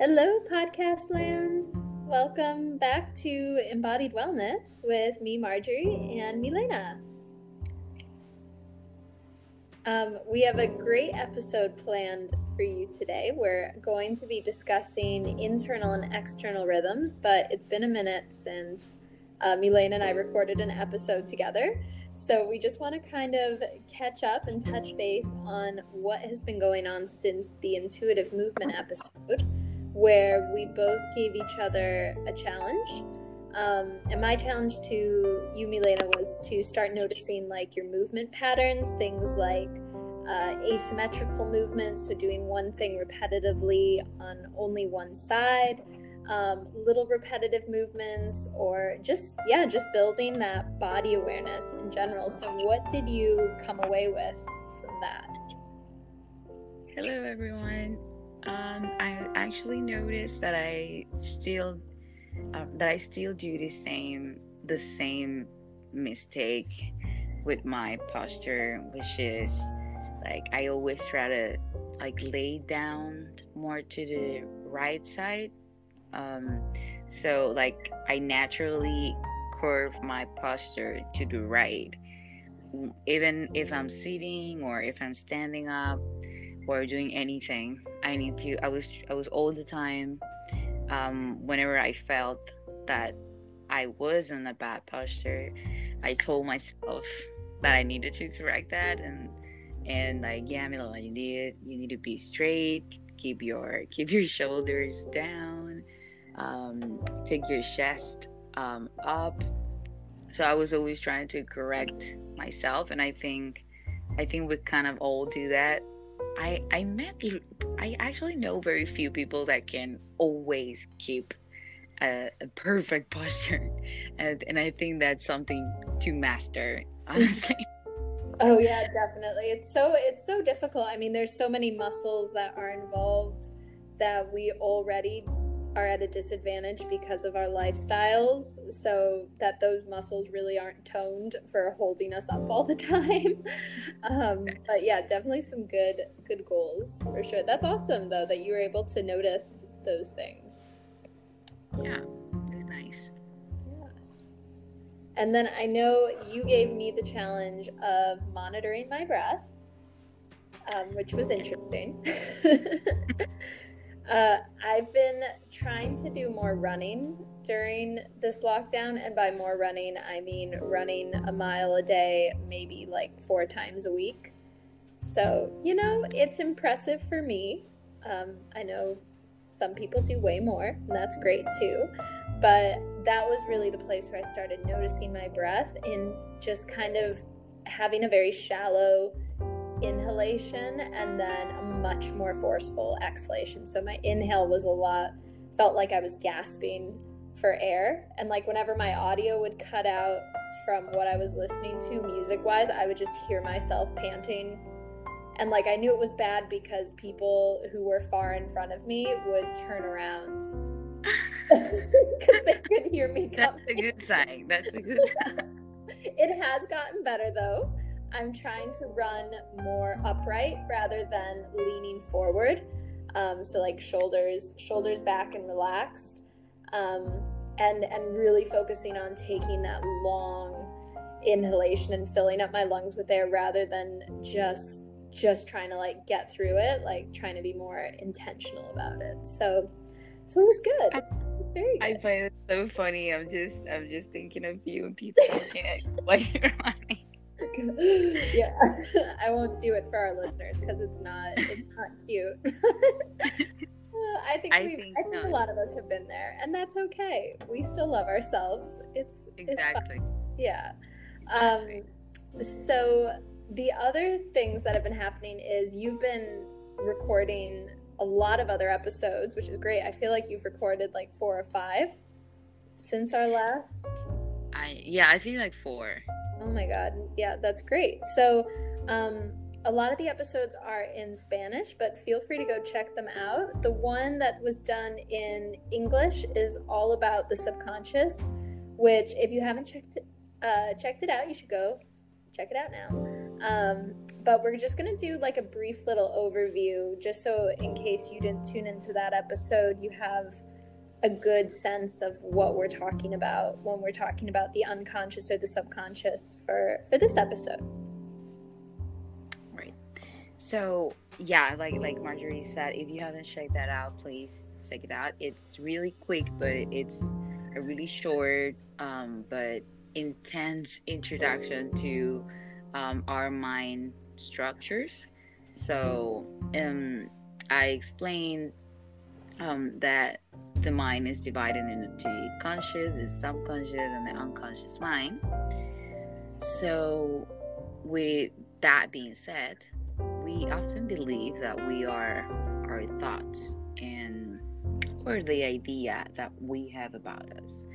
Hello, podcast land. Welcome back to Embodied Wellness with me, Marjorie, and Milena. Um, we have a great episode planned for you today. We're going to be discussing internal and external rhythms, but it's been a minute since uh, Milena and I recorded an episode together. So we just want to kind of catch up and touch base on what has been going on since the intuitive movement episode, where we both gave each other a challenge. Um, and my challenge to you, Milena, was to start noticing like your movement patterns, things like uh, asymmetrical movements, so doing one thing repetitively on only one side um, little repetitive movements or just yeah just building that body awareness in general. So what did you come away with from that? Hello everyone um, i actually noticed that i still uh, that i still do the same the same mistake with my posture which is like i always try to like lay down more to the right side um, so, like, I naturally curve my posture to the right. Even if I'm sitting or if I'm standing up or doing anything, I need to. I was I was all the time. Um, whenever I felt that I was in a bad posture, I told myself that I needed to correct that and and like yeah, Milo, you need you need to be straight, keep your keep your shoulders down um, take your chest um, up. So I was always trying to correct myself, and I think I think we kind of all do that. I I met I actually know very few people that can always keep a, a perfect posture, and and I think that's something to master, honestly. Oh yeah, definitely. It's so it's so difficult. I mean, there's so many muscles that are involved that we already are at a disadvantage because of our lifestyles so that those muscles really aren't toned for holding us up all the time. Um, but yeah definitely some good good goals for sure. That's awesome though that you were able to notice those things. Yeah it's nice. Yeah. And then i know you gave me the challenge of monitoring my breath um, which was interesting Uh, I've been trying to do more running during this lockdown, and by more running, I mean running a mile a day, maybe like four times a week. So, you know, it's impressive for me. Um, I know some people do way more, and that's great too. But that was really the place where I started noticing my breath and just kind of having a very shallow inhalation and then a much more forceful exhalation. So my inhale was a lot, felt like I was gasping for air. And like whenever my audio would cut out from what I was listening to music wise, I would just hear myself panting. And like I knew it was bad because people who were far in front of me would turn around because they could hear me coming. That's a good sign. That's a good sign. it has gotten better though. I'm trying to run more upright rather than leaning forward. Um, so like shoulders, shoulders back and relaxed, um, and and really focusing on taking that long inhalation and filling up my lungs with air rather than just just trying to like get through it, like trying to be more intentional about it. So so it was good. It was very good. I find it so funny. I'm just I'm just thinking of you and people looking at like you're running. yeah, I won't do it for our listeners because it's not it's not cute. I think I think, I think a lot of us have been there, and that's okay. We still love ourselves. It's exactly it's yeah. Um, so the other things that have been happening is you've been recording a lot of other episodes, which is great. I feel like you've recorded like four or five since our last. I yeah, I think like four. Oh my God. Yeah, that's great. So, um, a lot of the episodes are in Spanish, but feel free to go check them out. The one that was done in English is all about the subconscious, which, if you haven't checked it, uh, checked it out, you should go check it out now. Um, but we're just going to do like a brief little overview just so in case you didn't tune into that episode you have a good sense of what we're talking about when we're talking about the unconscious or the subconscious for for this episode. Right. So yeah like like marjorie said if you haven't checked that out please check it out. It's really quick but it's a really short um, but intense introduction to um, our mind structures. So um, I explained um, that the mind is divided into conscious, the subconscious, and the unconscious mind. So, with that being said, we often believe that we are our thoughts and or the idea that we have about us,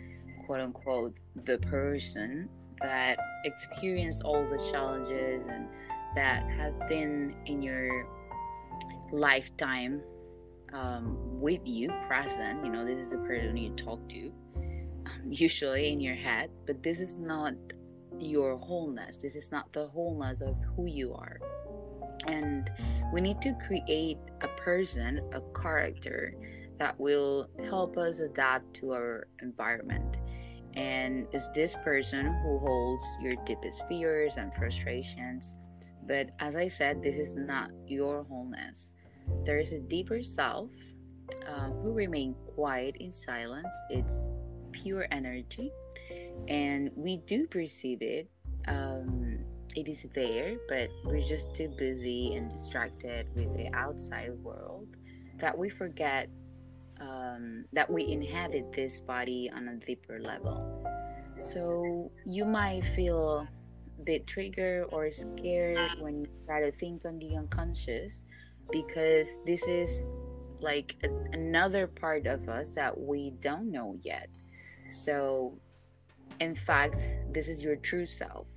quote unquote, the person that experienced all the challenges and that have been in your lifetime um, with you present you know this is the person you talk to um, usually in your head but this is not your wholeness. This is not the wholeness of who you are. And we need to create a person a character that will help us adapt to our environment. And is this person who holds your deepest fears and frustrations. But as I said, this is not your wholeness. There is a deeper self uh, who remain quiet in silence. It's pure energy, and we do perceive it. Um, it is there, but we're just too busy and distracted with the outside world that we forget um, that we inhabit this body on a deeper level. So you might feel a bit triggered or scared when you try to think on the unconscious because this is like a, another part of us that we don't know yet. So, in fact, this is your true self.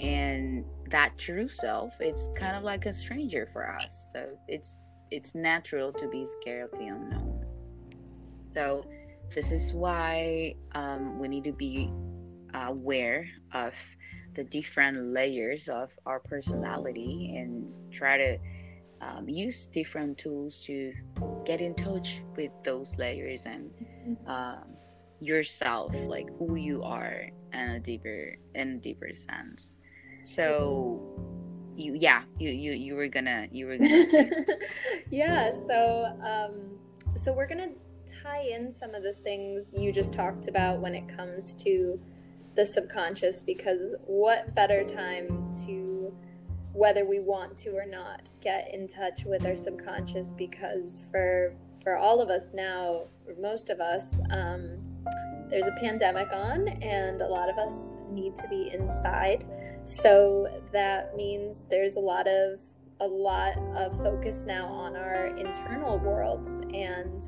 And that true self, it's kind of like a stranger for us. So, it's it's natural to be scared of the unknown. So, this is why um, we need to be aware of the different layers of our personality and try to um, use different tools to get in touch with those layers and mm-hmm. um, yourself like who you are in a deeper in a deeper sense so you yeah you you you were gonna you were gonna yeah so um so we're gonna tie in some of the things you just talked about when it comes to the subconscious because what better time to whether we want to or not get in touch with our subconscious because for for all of us now most of us um, there's a pandemic on and a lot of us need to be inside. So that means there's a lot of a lot of focus now on our internal worlds. And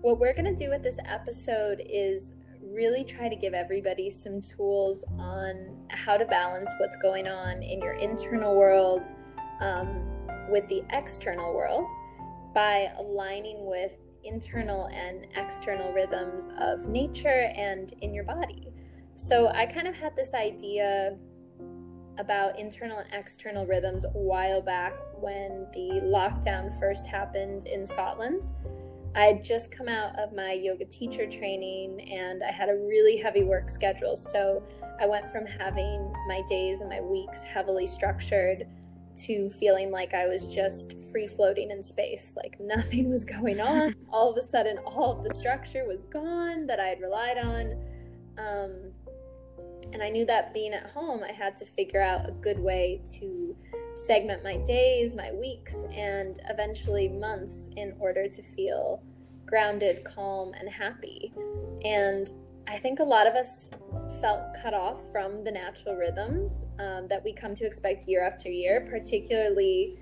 what we're going to do with this episode is really try to give everybody some tools on how to balance what's going on in your internal world um, with the external world by aligning with internal and external rhythms of nature and in your body. So I kind of had this idea about internal and external rhythms a while back when the lockdown first happened in Scotland. I had just come out of my yoga teacher training and I had a really heavy work schedule. So I went from having my days and my weeks heavily structured to feeling like I was just free floating in space, like nothing was going on. all of a sudden, all of the structure was gone that I had relied on. Um, and I knew that being at home, I had to figure out a good way to segment my days, my weeks, and eventually months in order to feel grounded, calm, and happy. And I think a lot of us felt cut off from the natural rhythms um, that we come to expect year after year, particularly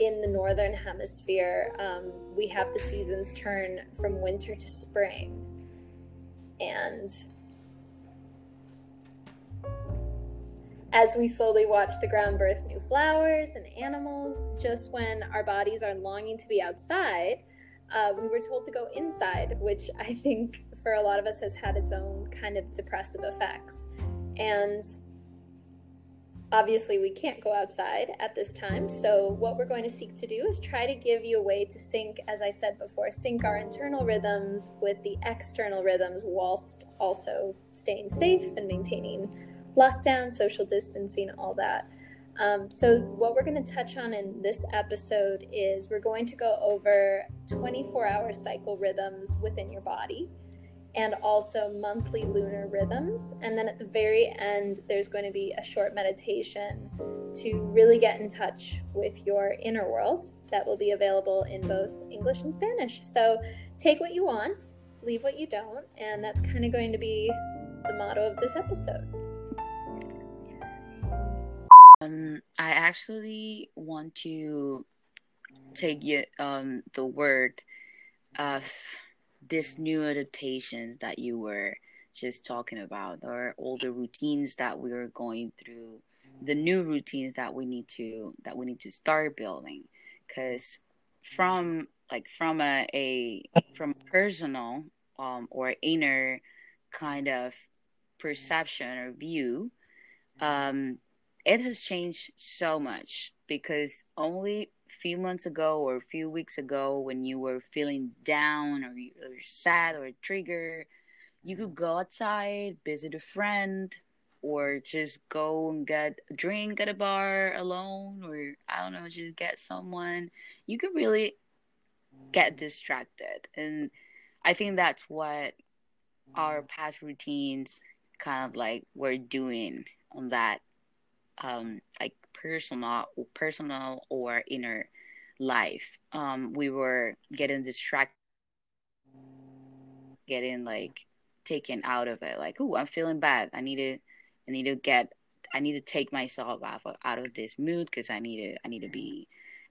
in the northern hemisphere. Um, we have the seasons turn from winter to spring. And as we slowly watch the ground birth new flowers and animals, just when our bodies are longing to be outside, uh, we were told to go inside, which I think for a lot of us has had its own kind of depressive effects. And Obviously, we can't go outside at this time, so what we're going to seek to do is try to give you a way to sync, as I said before, sync our internal rhythms with the external rhythms whilst also staying safe and maintaining lockdown, social distancing, all that. Um, so, what we're going to touch on in this episode is we're going to go over 24 hour cycle rhythms within your body and also monthly lunar rhythms. And then at the very end, there's going to be a short meditation to really get in touch with your inner world that will be available in both English and Spanish. So, take what you want, leave what you don't, and that's kind of going to be the motto of this episode. Um, I actually want to take you um the word of this new adaptations that you were just talking about, or all the routines that we are going through, the new routines that we need to that we need to start building, because from like from a, a from personal um or inner kind of perception or view um it has changed so much because only a few months ago or a few weeks ago when you were feeling down or, you, sad or triggered you could go outside visit a friend or just go and get a drink at a bar alone or i don't know just get someone. You could really get distracted. And i think that's what our past routines kind of like were doing on that um, like personal, personal or inner life. Um, we were getting distracted, getting like taken out of it. Like, oh, I'm feeling bad. I need to, I need to get, I need to take myself out of, out of this mood because I need to, I need to be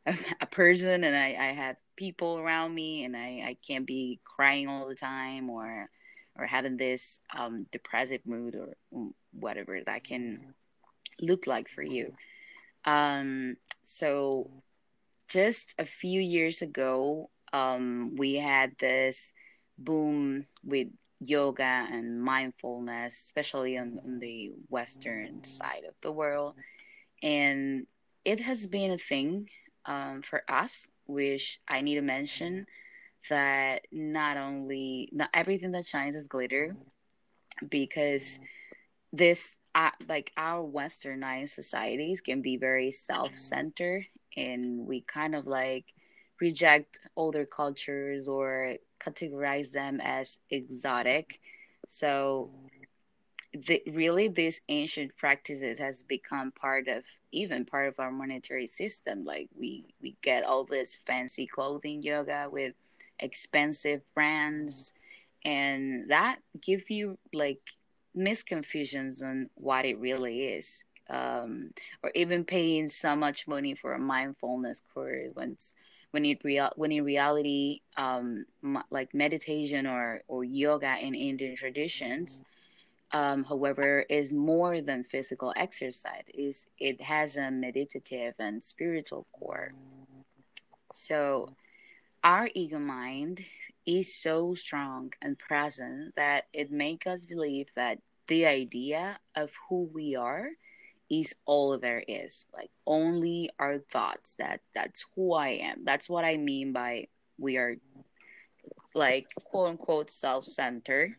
a, a person, and I, I have people around me, and I, I can't be crying all the time or, or having this um, depressive mood or whatever that can look like for you. Um, so just a few years ago, um, we had this boom with yoga and mindfulness, especially on, on, the Western side of the world. And it has been a thing um, for us, which I need to mention that not only, not everything that shines is glitter, because this like our westernized societies can be very self-centered and we kind of like reject older cultures or categorize them as exotic. So the, really these ancient practices has become part of even part of our monetary system. Like we we get all this fancy clothing yoga with expensive brands and that give you like misconfusions on what it really is um, or even paying so much money for a mindfulness course when when in real when in reality um, like meditation or or yoga in Indian traditions um, however is more than physical exercise. Is it has a meditative and spiritual core. So our ego mind is so strong and present that it makes us believe that the idea of who we are is all there is. Like only our thoughts. That that's who i am. That's what i mean by we are like quote unquote self-centered.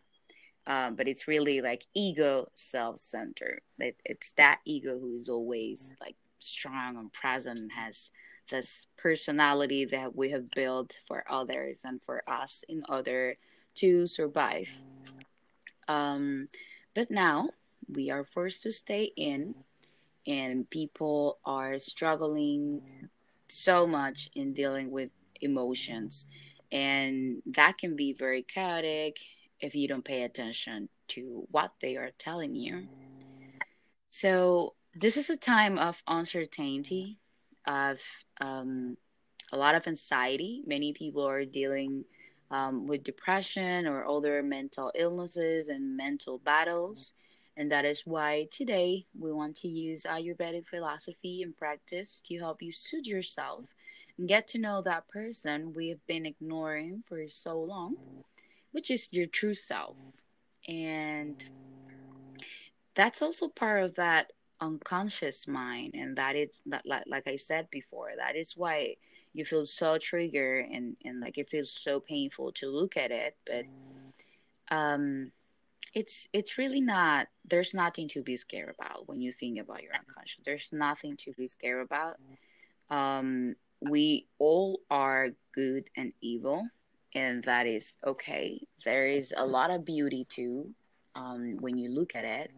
Um, but it's really like ego self-centered. It, it's that ego who is always like strong and present and has this personality that we have built for others and for us in order to survive. Um, but now we are forced to stay in, and people are struggling so much in dealing with emotions, and that can be very chaotic if you don't pay attention to what they are telling you. So, this is a time of uncertainty, of um, a lot of anxiety. Many people are dealing um, with depression or other mental illnesses and mental battles. And that is why today we want to use Ayurvedic philosophy and practice to help you soothe yourself and get to know that person we have been ignoring for so long, which is your true self. And that's also part of that unconscious mind and that is that like, like i said before that is why you feel so triggered and and like it feels so painful to look at it but um it's it's really not there's nothing to be scared about when you think about your unconscious. There's nothing to be scared about. Um we all are good and evil and that is okay. There is a lot of beauty too um when you look at it.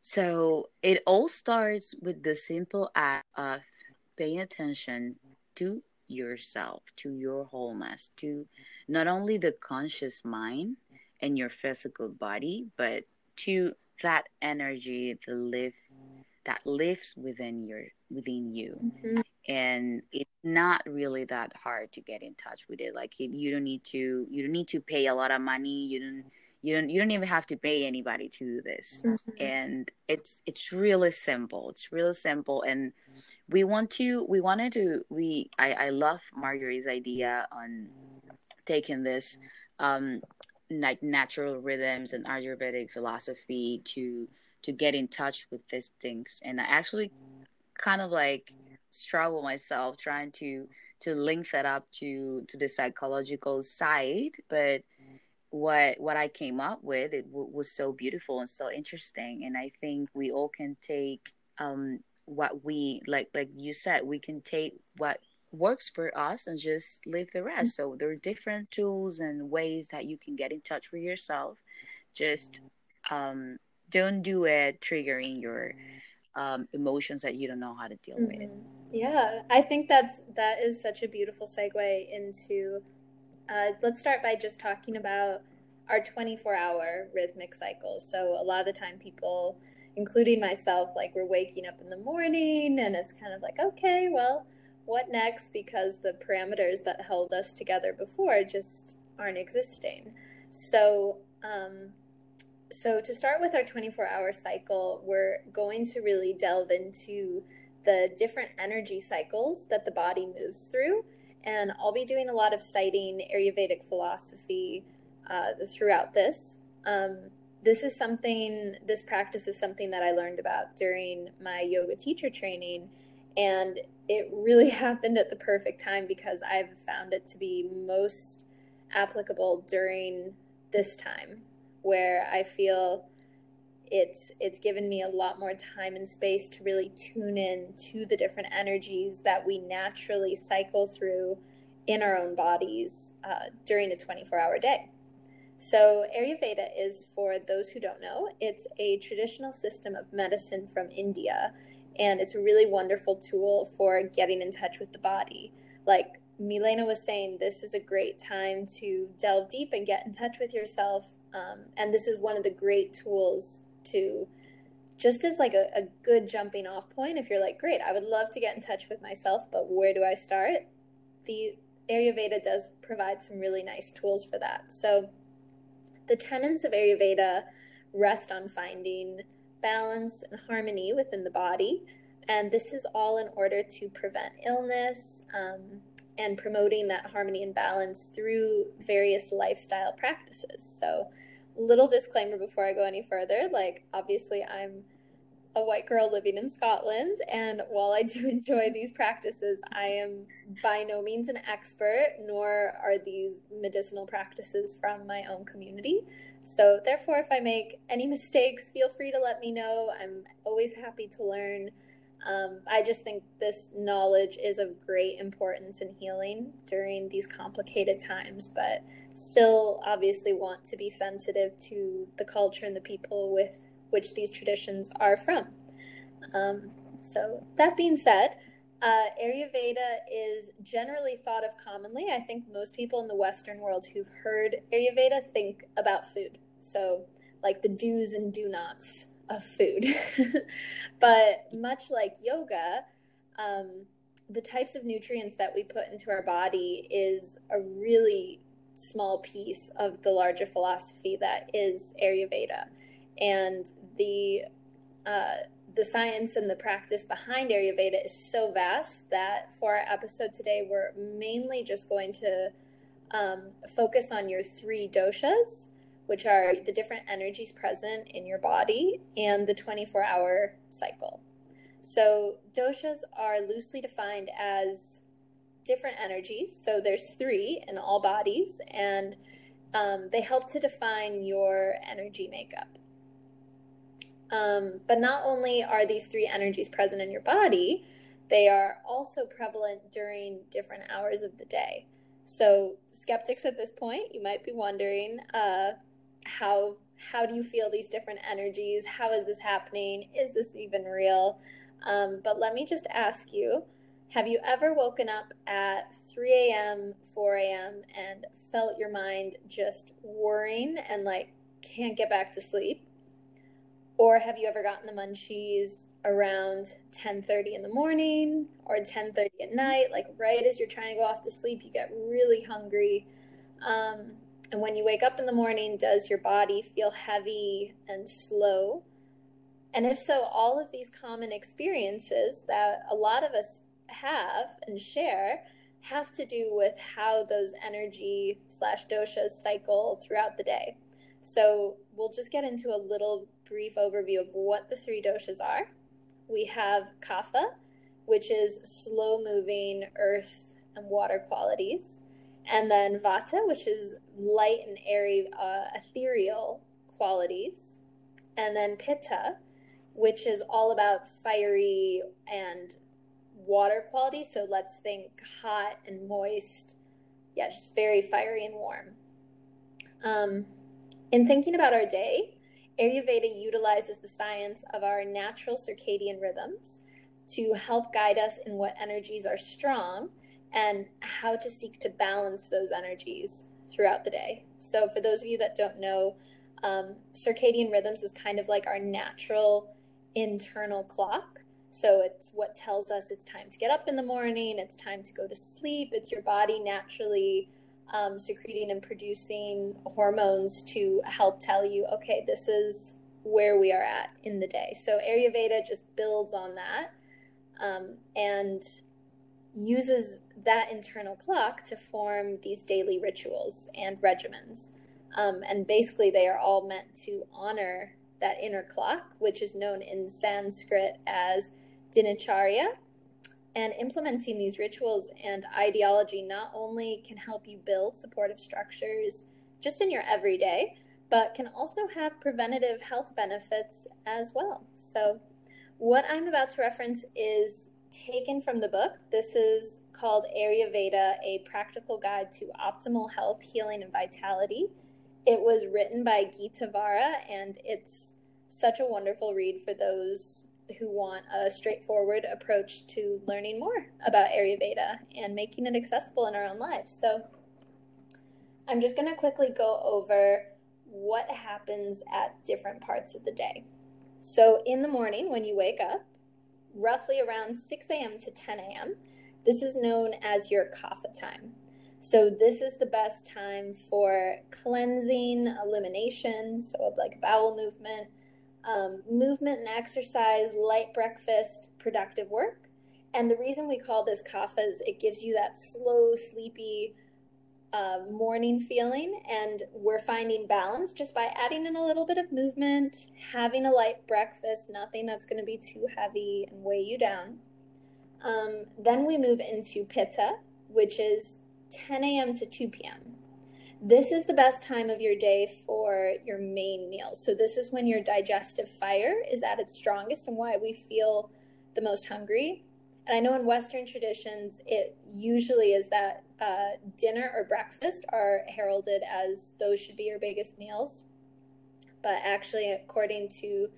So it all starts with the simple act of paying attention to yourself, to your wholeness, to not only the conscious mind and your physical body, but to that energy that live that lives within your within you. Mm-hmm. And it's not really that hard to get in touch with it. Like you don't need to you don't need to pay a lot of money. You don't you don't you don't even have to pay anybody to do this. Mm-hmm. and it's it's really simple. It's really simple. And we want to we wanted to we i i love marjorie's idea on taking this um like natural rhythms and ayurvedic philosophy to to get in touch with these things. And i actually kind of like struggle myself trying to to link that up to to the psychological side but what what I came up with it w- was so beautiful and so interesting and I think we all can take um what we like like you said we can take what works for us and just leave the rest. Mm-hmm. so there are different tools and ways that you can get in touch with yourself. Just um don't do it triggering your um, emotions that you don't know how to deal mm-hmm. with yeah i think that's that is such a beautiful segue into uh, let's start by just talking about our 24 hour rhythmic cycles. So, a lot of the time, people, including myself, like we're waking up in the morning and it's kind of like, okay, well, what next? Because the parameters that held us together before just aren't existing. So, um, so to start with our 24 hour cycle, we're going to really delve into the different energy cycles that the body moves through and I'll be doing a lot of citing Ayurvedic philosophy uh, throughout this. Um, this is something, this practice is something that I learned about during my yoga teacher training, and it really happened at the perfect time because I've found it to be most applicable during this time where I feel it's it's given me a lot more time and space to really tune in to the different energies that we naturally cycle through in our own bodies uh, during a 24 hour day. So, Ayurveda is, for those who don't know, it's a traditional system of medicine from India, and it's a really wonderful tool for getting in touch with the body. Like Milena was saying, this is a great time to delve deep and get in touch with yourself. Um, and this is one of the great tools to just as like a, a good jumping off point if you're like great i would love to get in touch with myself but where do i start? The ayurveda does provide some really nice tools for that. So the tenets of ayurveda rest on finding balance and harmony within the body and this is all in order to prevent illness um, and promoting that harmony and balance through various lifestyle practices. So little disclaimer before I go any further. Like, obviously, I'm a white girl living in Scotland, and while I do enjoy these practices, I am by no means an expert, nor are these medicinal practices from my own community. So, therefore, if I make any mistakes, feel free to let me know. I'm always happy to learn. Um, I just think this knowledge is of great importance in healing during these complicated times, but still obviously want to be sensitive to the culture and the people with which these traditions are from. Um, so, that being said, uh, Ayurveda is generally thought of commonly. I think most people in the Western world who've heard Ayurveda think about food. So, like the do's and do nots of food. but much like yoga, um, the types of nutrients that we put into our body is a really small piece of the larger philosophy that is Ayurveda. And the uh, the science and the practice behind Ayurveda is so vast that for our episode today, we're mainly just going to um, focus on your three doshas, which are the different energies present in your body, and the 24 hour cycle. So, doshas are loosely defined as different energies. So, there's three in all bodies, and um, they help to define your energy makeup. Um, but not only are these three energies present in your body, they are also prevalent during different hours of the day. So, skeptics at this point, you might be wondering uh, how how do you feel these different energies? How is this happening? Is this even real? Um, but let me just ask you have you ever woken up at 3 a.m., 4 a.m., and felt your mind just worrying and like can't get back to sleep? Or have you ever gotten the munchies around 10:30 in the morning or 10:30 at night, like right as you're trying to go off to sleep, you get really hungry. Um, and when you wake up in the morning, does your body feel heavy and slow? And if so, all of these common experiences that a lot of us have and share have to do with how those energy slash doshas cycle throughout the day. So we'll just get into a little brief overview of what the three doshas are. We have kapha, which is slow moving earth and water qualities. And then vata, which is light and airy, uh, ethereal qualities. And then pitta, which is all about fiery and water quality. So let's think hot and moist. Yeah, just very fiery and warm. Um, in thinking about our day, Ayurveda utilizes the science of our natural circadian rhythms to help guide us in what energies are strong and how to seek to balance those energies throughout the day. So, for those of you that don't know, um, circadian rhythms is kind of like our natural internal clock. So, it's what tells us it's time to get up in the morning, it's time to go to sleep, it's your body naturally um, secreting and producing hormones to help tell you, okay, this is where we are at in the day. So Ayurveda just builds on that um, and uses that internal clock to form these daily rituals and regimens. Um, and basically, they are all meant to honor that inner clock, which is known in Sanskrit as dinacharya, and implementing these rituals and ideology not only can help you build supportive structures just in your everyday, but can also have preventative health benefits as well. So, what I'm about to reference is taken from the book. This is called Ayurveda A Practical Guide to Optimal Health, Healing, and Vitality. It was written by Geeta Vara, and it's such a wonderful read for those who want a straightforward approach to learning more about Ayurveda and making it accessible in our own lives. So, I'm just going to quickly go over what happens at different parts of the day. So, in the morning, when you wake up, roughly around 6 a.m. to 10 a.m., this is known as your kapha time. So, this is the best time for cleansing, elimination, so like bowel movement, um, movement and exercise, light breakfast, productive work. And the reason we call this kapha is it gives you that slow, sleepy uh, morning feeling. And we're finding balance just by adding in a little bit of movement, having a light breakfast, nothing that's going to be too heavy and weigh you down. Um, then we move into pitta, which is 10 a.m. to 2 p.m. This is the best time of your day for your main meal. So, this is when your digestive fire is at its strongest and why we feel the most hungry. And I know in Western traditions, it usually is that uh, dinner or breakfast are heralded as those should be your biggest meals. But actually, according to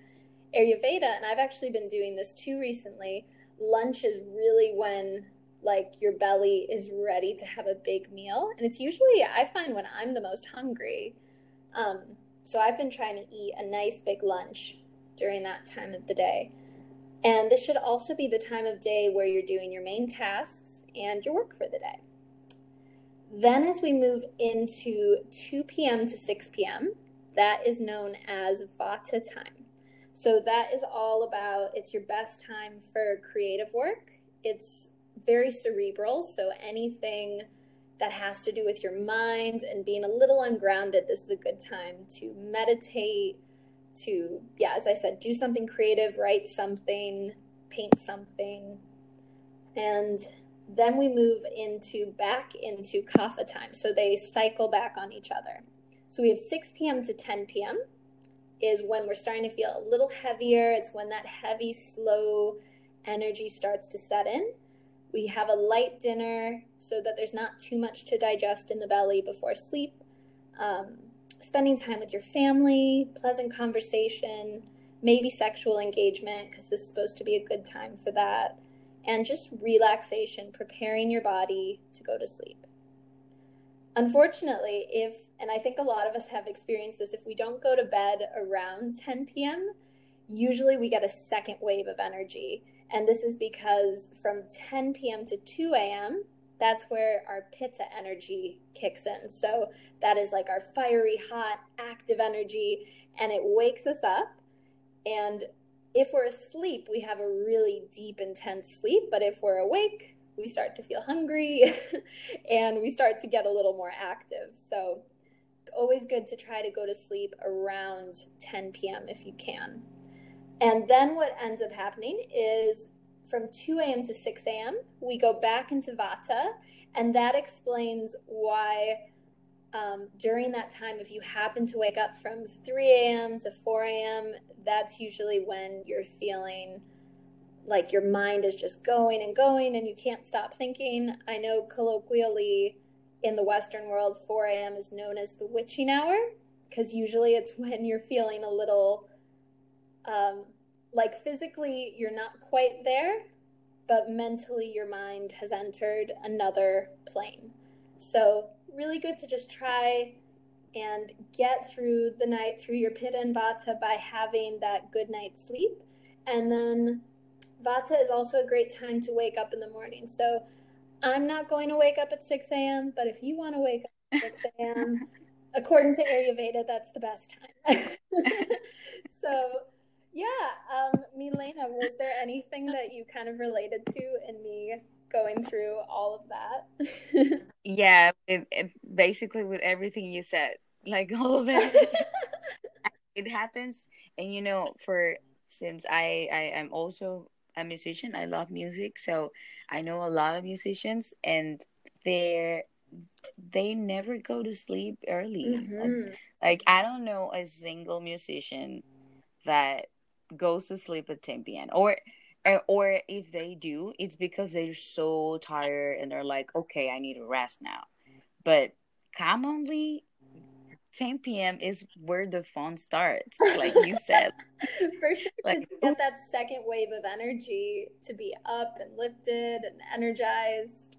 Ayurveda, and I've actually been doing this too recently, lunch is really when like your belly is ready to have a big meal. And it's usually, I find, when I'm the most hungry. Um, so I've been trying to eat a nice big lunch during that time of the day. And this should also be the time of day where you're doing your main tasks and your work for the day. Then, as we move into 2 p.m. to 6 p.m., that is known as Vata time. So, that is all about it's your best time for creative work. It's very cerebral, so anything that has to do with your mind and being a little ungrounded, this is a good time to meditate, to, yeah, as I said, do something creative, write something, paint something. And then we move into back into kapha time. So they cycle back on each other. So we have 6 p.m. to 10 p.m. is when we're starting to feel a little heavier. It's when that heavy, slow energy starts to set in. We have a light dinner so that there's not too much to digest in the belly before sleep. Um, spending time with your family, pleasant conversation, maybe sexual engagement, because this is supposed to be a good time for that, and just relaxation, preparing your body to go to sleep. Unfortunately, if, and I think a lot of us have experienced this, if we don't go to bed around 10 p.m., usually we get a second wave of energy. And this is because from 10 p.m. to 2 a.m., that's where our pitta energy kicks in. So that is like our fiery, hot, active energy, and it wakes us up. And if we're asleep, we have a really deep, intense sleep. But if we're awake, we start to feel hungry and we start to get a little more active. So, always good to try to go to sleep around 10 p.m. if you can. And then what ends up happening is from 2 a.m. to 6 a.m., we go back into Vata, and that explains why um, during that time, if you happen to wake up from 3 a.m. to 4 a.m., that's usually when you're feeling like your mind is just going and going and you can't stop thinking. I know colloquially in the Western world, 4 a.m. is known as the witching hour because usually it's when you're feeling a little um, like physically you're not quite there, but mentally your mind has entered another plane. So, really good to just try and get through the night through your pitta and vata by having that good night's sleep. And then vata is also a great time to wake up in the morning. So, I'm not going to wake up at 6 a.m., but if you want to wake up at 6 a.m., according to Ayurveda, that's the best time. so, yeah, um, Milena, was there anything that you kind of related to in me going through all of that? yeah, it, it, basically with everything you said, like all of it. it happens, and you know, for since I I am also a musician, I love music, so I know a lot of musicians, and they're they never go to sleep early. Mm-hmm. Like I don't know a single musician that goes to sleep at 10 p.m. or or if they do, it's because they're so tired and they're like, okay, I need to rest now. But commonly, 10 p.m. is where the fun starts, like you said. For sure, like, you get that second wave of energy to be up and lifted and energized.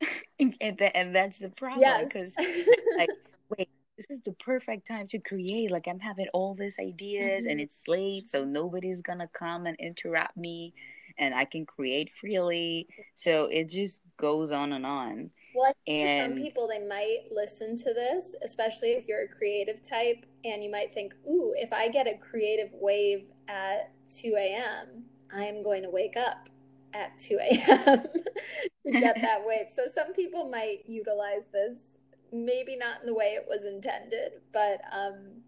and, and that's the problem because, yes. like, wait, this is the perfect time to create. Like I'm having all these ideas mm-hmm. and it's late, so nobody's gonna come and interrupt me and I can create freely. So it just goes on and on. Well, and some people they might listen to this, especially if you're a creative type, and you might think, "Ooh, if I get a creative wave at 2 a.m., I am going to wake up at 2 a.m. to get that wave." So some people might utilize this maybe not in the way it was intended, but um,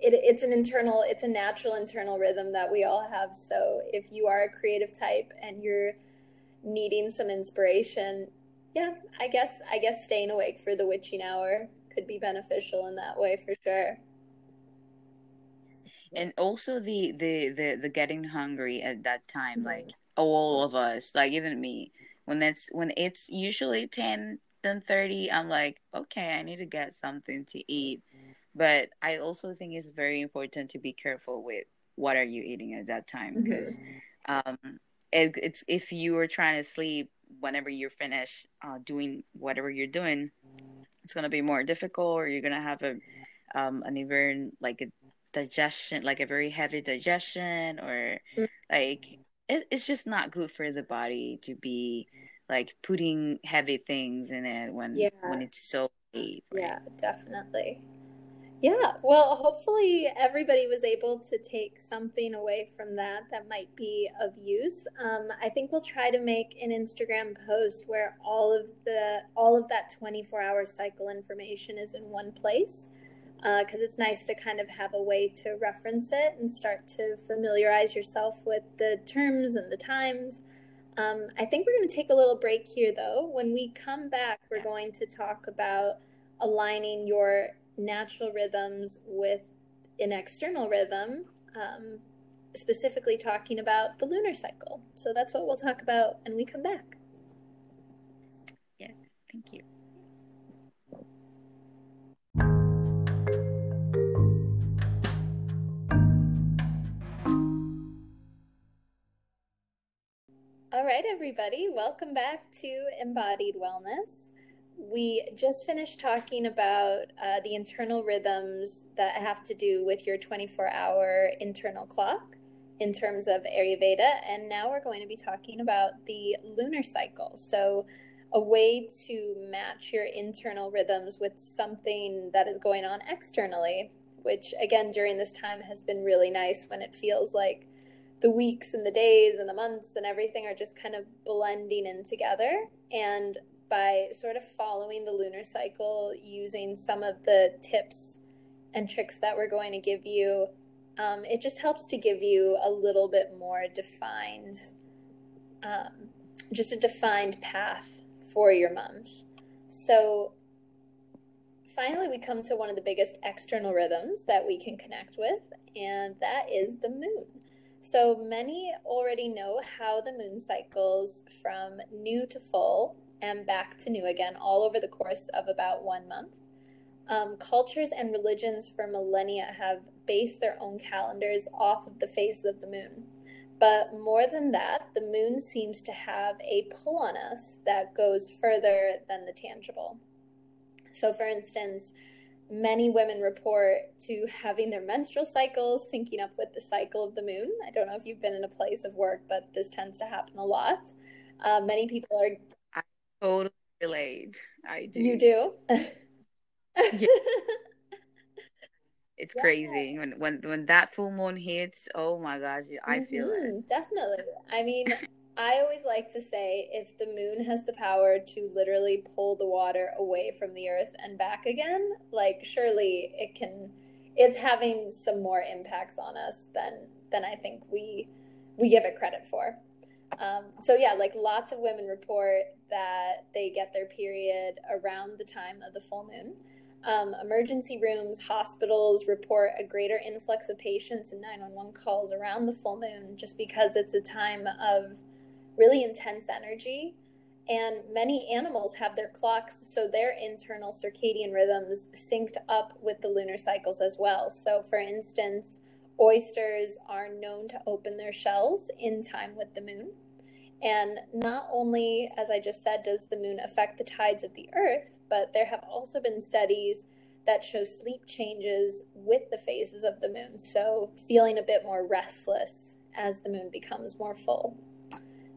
it, it's an internal, it's a natural internal rhythm that we all have. So if you are a creative type and you're needing some inspiration, yeah, I guess I guess staying awake for the witching hour could be beneficial in that way for sure. And also the the the, the getting hungry at that time, mm-hmm. like all of us, like even me, when that's when it's usually 10 10 30 i'm like okay i need to get something to eat but i also think it's very important to be careful with what are you eating at that time because mm-hmm. um it, it's if you are trying to sleep whenever you're finished uh, doing whatever you're doing it's going to be more difficult or you're going to have a um an even like a digestion like a very heavy digestion or mm-hmm. like it, it's just not good for the body to be like putting heavy things in it when yeah. when it's so late. Right? Yeah, definitely. Yeah, well, hopefully everybody was able to take something away from that that might be of use. Um, I think we'll try to make an Instagram post where all of the all of that 24-hour cycle information is in one place because uh, it's nice to kind of have a way to reference it and start to familiarize yourself with the terms and the times. Um, I think we're going to take a little break here, though. When we come back, we're going to talk about aligning your natural rhythms with an external rhythm, um, specifically talking about the lunar cycle. So that's what we'll talk about when we come back. Yes, thank you. All right, everybody, welcome back to Embodied Wellness we just finished talking about uh, the internal rhythms that have to do with your 24 hour internal clock in terms of Ayurveda. And now we're going to be talking about the lunar cycle. So, a way to match your internal rhythms with something that is going on externally, which again, during this time has been really nice when it feels like the weeks and the days and the months and everything are just kind of blending in together. And by sort of following the lunar cycle using some of the tips and tricks that we're going to give you. Um, it just helps to give you a little bit more defined, um, just a defined path for your month. So, finally, we come to one of the biggest external rhythms that we can connect with, and that is the moon. So, many already know how the moon cycles from new to full and back to new again, all over the course of about one month. Um, cultures and religions for millennia have based their own calendars off of the phases of the moon. But more than that, the moon seems to have a pull on us that goes further than the tangible. So, for instance, many women report to having their menstrual cycles syncing up with the cycle of the moon. I don't know if you've been in a place of work, but this tends to happen a lot. Uh, many people are totally relate. I do. You do? yeah. It's yeah. crazy when when when that full moon hits. Oh my gosh, I feel mm-hmm, it. Definitely. I mean, I always like to say if the moon has the power to literally pull the water away from the earth and back again, like surely it can it's having some more impacts on us than than I think we we give it credit for. Um, so yeah, like lots of women report that they get their period around the time of the full moon. Um, emergency rooms, hospitals report a greater influx of patients and 911 calls around the full moon just because it's a time of really intense energy. And many animals have their clocks, so their internal circadian rhythms synced up with the lunar cycles as well. So, for instance, oysters are known to open their shells in time with the moon. And not only, as I just said, does the moon affect the tides of the earth, but there have also been studies that show sleep changes with the phases of the moon. So, feeling a bit more restless as the moon becomes more full.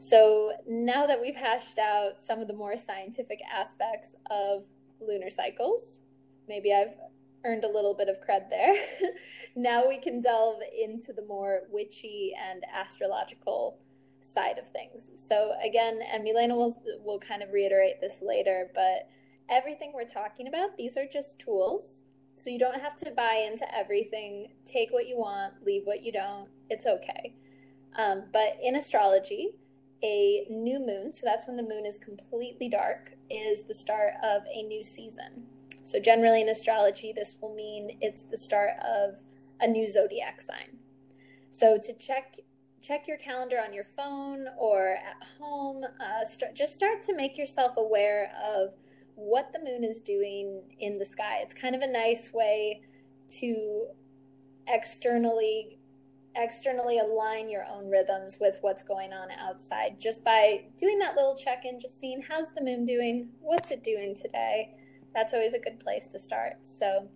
So, now that we've hashed out some of the more scientific aspects of lunar cycles, maybe I've earned a little bit of cred there. now we can delve into the more witchy and astrological side of things. So again, and Milena will will kind of reiterate this later, but everything we're talking about, these are just tools. So you don't have to buy into everything. Take what you want, leave what you don't. It's okay. Um, but in astrology, a new moon, so that's when the moon is completely dark, is the start of a new season. So generally in astrology, this will mean it's the start of a new zodiac sign. So to check check your calendar on your phone or at home. Uh, just start to make yourself aware of what the moon is doing in the sky. It's kind of a nice way to externally externally align your own rhythms with what's going on outside just by doing that little check-in just seeing how's the moon doing what's it doing today that's always a good place to start so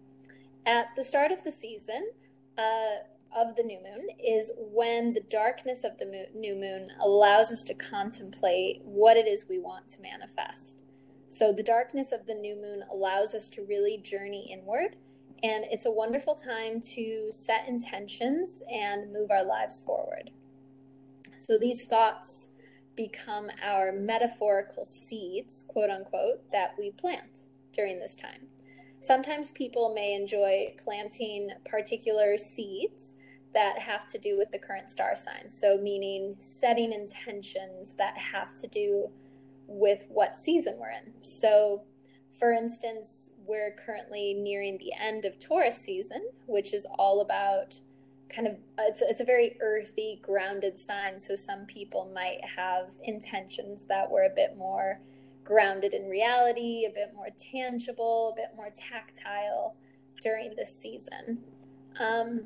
at the start of the season uh, of the new moon is when the darkness of the moon, new moon allows us to contemplate what it is we want to manifest. So, the darkness of the new moon allows us to really journey inward And it's a wonderful time to set intentions and move our lives forward. So these thoughts become our metaphorical seeds, quote unquote, that we plant during this time. Sometimes people may enjoy planting particular seeds that have to do with the current star sign. So, meaning setting intentions that have to do with what season we're in. So, for instance, we're currently nearing the end of Taurus season, which is all about kind of it's it's a very earthy, grounded sign. So some people might have intentions that were a bit more grounded in reality, a bit more tangible, a bit more tactile during this season. Um,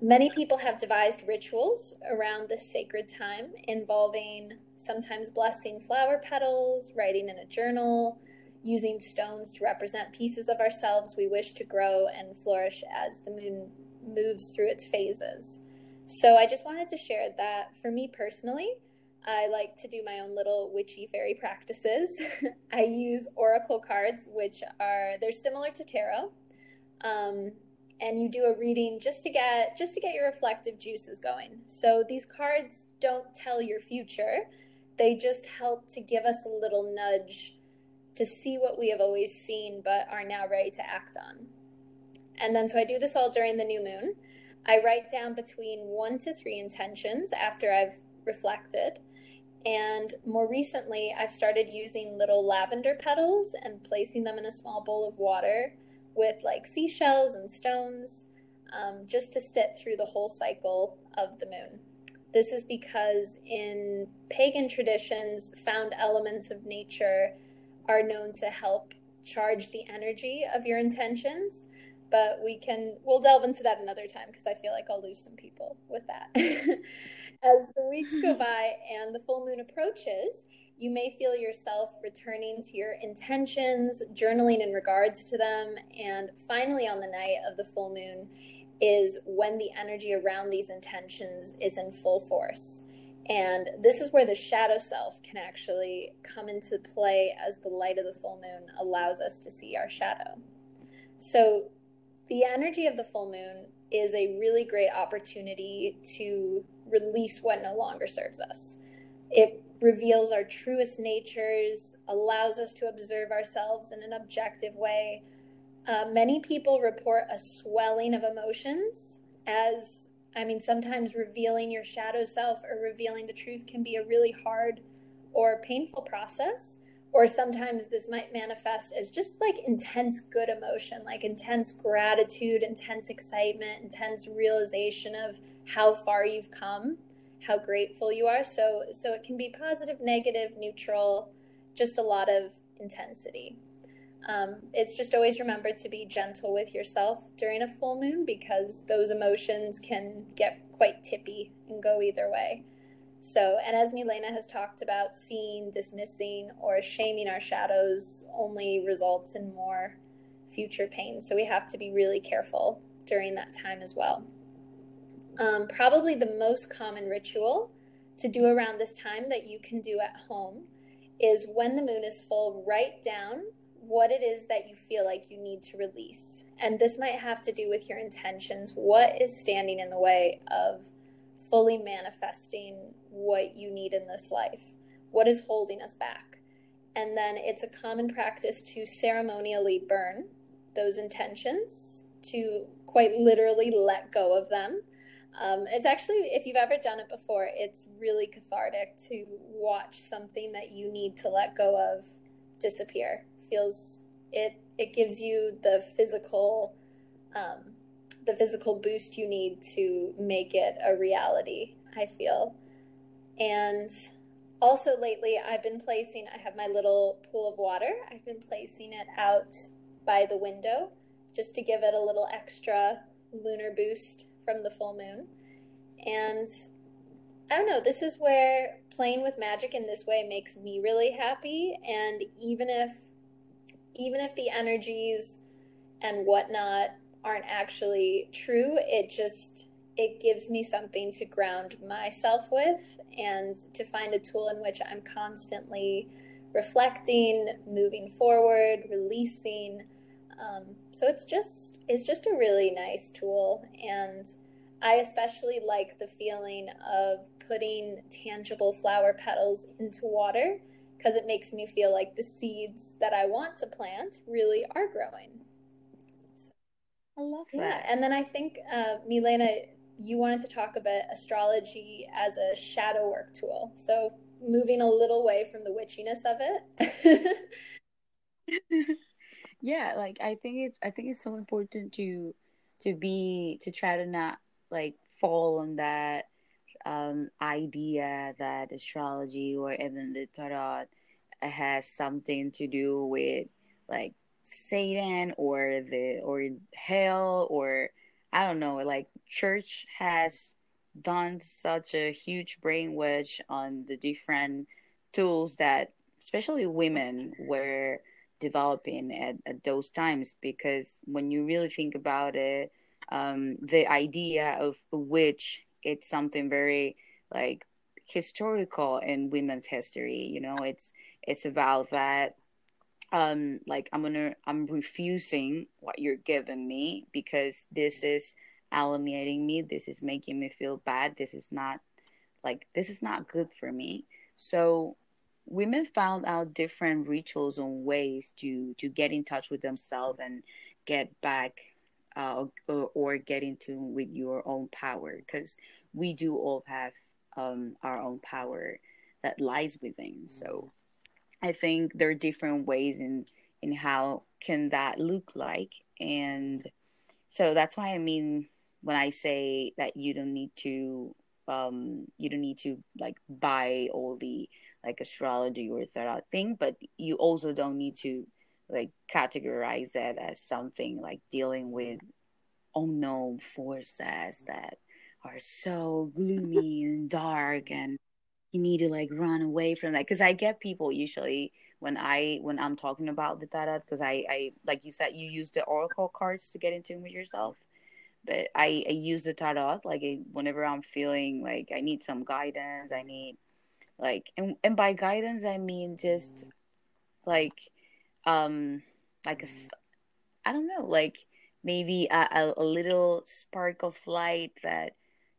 many people have devised rituals around this sacred time involving sometimes blessing flower petals, writing in a journal, using stones to represent pieces of ourselves we wish to grow and flourish as the moon moves through its phases. So I just wanted to share that for me personally, I like to do my own little witchy fairy practices. I use oracle cards, which are they're similar to tarot, um, and you do a reading just to get just to get your reflective juices going. So these cards don't tell your future; they just help to give us a little nudge to see what we have always seen but are now ready to act on. And then, so I do this all during the new moon. I write down between one to three intentions after I've reflected. And more recently, I've started using little lavender petals and placing them in a small bowl of water with like seashells and stones um, just to sit through the whole cycle of the moon. This is because in pagan traditions, found elements of nature are known to help charge the energy of your intentions but we can we'll delve into that another time because i feel like i'll lose some people with that. As the weeks go by and the full moon approaches you may feel yourself returning to your intentions journaling in regards to them and finally on the night of the full moon is when the energy around these intentions is in full force and this is where the shadow self can actually come into play as the light of the full moon allows us to see our shadow so the energy of the full moon is a really great opportunity to release what no longer serves us. It reveals our truest natures, allows us to observe ourselves in an objective way. Uh, many people report a swelling of emotions as I mean, sometimes revealing your shadow self or revealing the truth can be a really hard or painful process or sometimes this might manifest as just like intense good emotion, like intense gratitude, intense excitement, intense realization of how far you've come, how grateful you are. So so it can be positive, negative, neutral, just a lot of intensity. Um, it's just always remember to be gentle with yourself during a full moon because those emotions can get quite tippy and go either way. So, and as Milena has talked about, seeing, dismissing, or shaming our shadows only results in more future pain. So, we have to be really careful during that time as well. Um, probably the most common ritual to do around this time that you can do at home is when the moon is full, write down what it is that you feel like you need to release. And this might have to do with your intentions. What is standing in the way of fully manifesting what you need in this life? What is holding us back? And then it's a common practice to ceremonially burn those intentions, to quite literally let go of them. Um, it's actually, if you've ever done it before, it's really cathartic to watch something that you need to let go of disappear. Feels it. It gives you the physical um, the physical boost you need to make it a reality, I feel. And also lately, I've been placing, I have my little pool of water. I've been placing it out by the window just to give it a little extra lunar boost from the full moon. And I don't know, this is where playing with magic in this way makes me really happy. And even if even if the energies and whatnot aren't actually true. It just it gives me something to ground myself with and to find a tool in which I'm constantly reflecting, moving forward, releasing, Um, so it's just it's just a really nice tool, and I especially like the feeling of putting tangible flower petals into water because it makes me feel like the seeds that I want to plant really are growing. So, I love yeah. that. And then I think, uh, Milena, you wanted to talk about astrology as a shadow work tool. So moving a little way from the witchiness of it. yeah, like I think it's I think it's so important to to be to try to not like fall on that um, idea that astrology or even the tarot has something to do with like Satan or the or hell or I don't know like church has done such a huge brainwash on the different tools that especially women were developing at, at those times because when you really think about it um, the idea of witch it's something very like historical in women's history you know? It's it's about that um like i'm gonna i'm refusing what you're giving me because this is alienating me. This is making me feel bad. This is not like this is not good for me. So women found out different rituals and ways to to get in touch with themselves and get back uh, or, or get into with your own power. Because we do all have um, our own power that lies within. So i think there are different ways in in how can that look like. And so that's why i mean when i say that you don't need to um you don't need to like buy all the like astrology or tarot thing but you also don't need to like categorize it as something like dealing with unknown forces that are so gloomy and dark and you need to like run away from that. Because i get people usually when i when i'm talking about the tarot because i i like you said you use the oracle cards to get in tune with yourself. But i i use the tarot like whenever i'm feeling like i need some guidance i need like and, and by guidance i mean just like um like a i don't know like maybe a, a, a little spark of light that